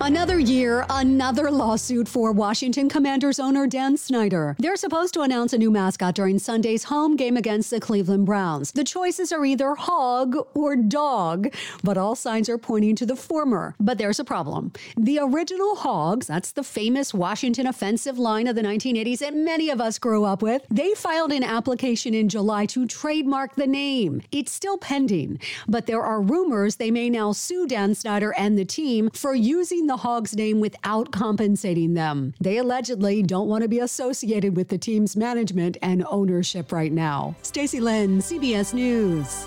Another year, another lawsuit for Washington Commanders owner Dan Snyder. They're supposed to announce a new mascot during Sunday's home game against the Cleveland Browns. The choices are either hog or dog, but all signs are pointing to the former. But there's a problem. The original Hogs, that's the famous Washington offensive line of the 1980s that many of us grew up with, they filed an application in July to trademark the name. It's still pending, but there are rumors they may now sue Dan Snyder and the team for using the Hogs name without compensating them. They allegedly don't want to be associated with the team's management and ownership right now. Stacy Lynn, CBS News.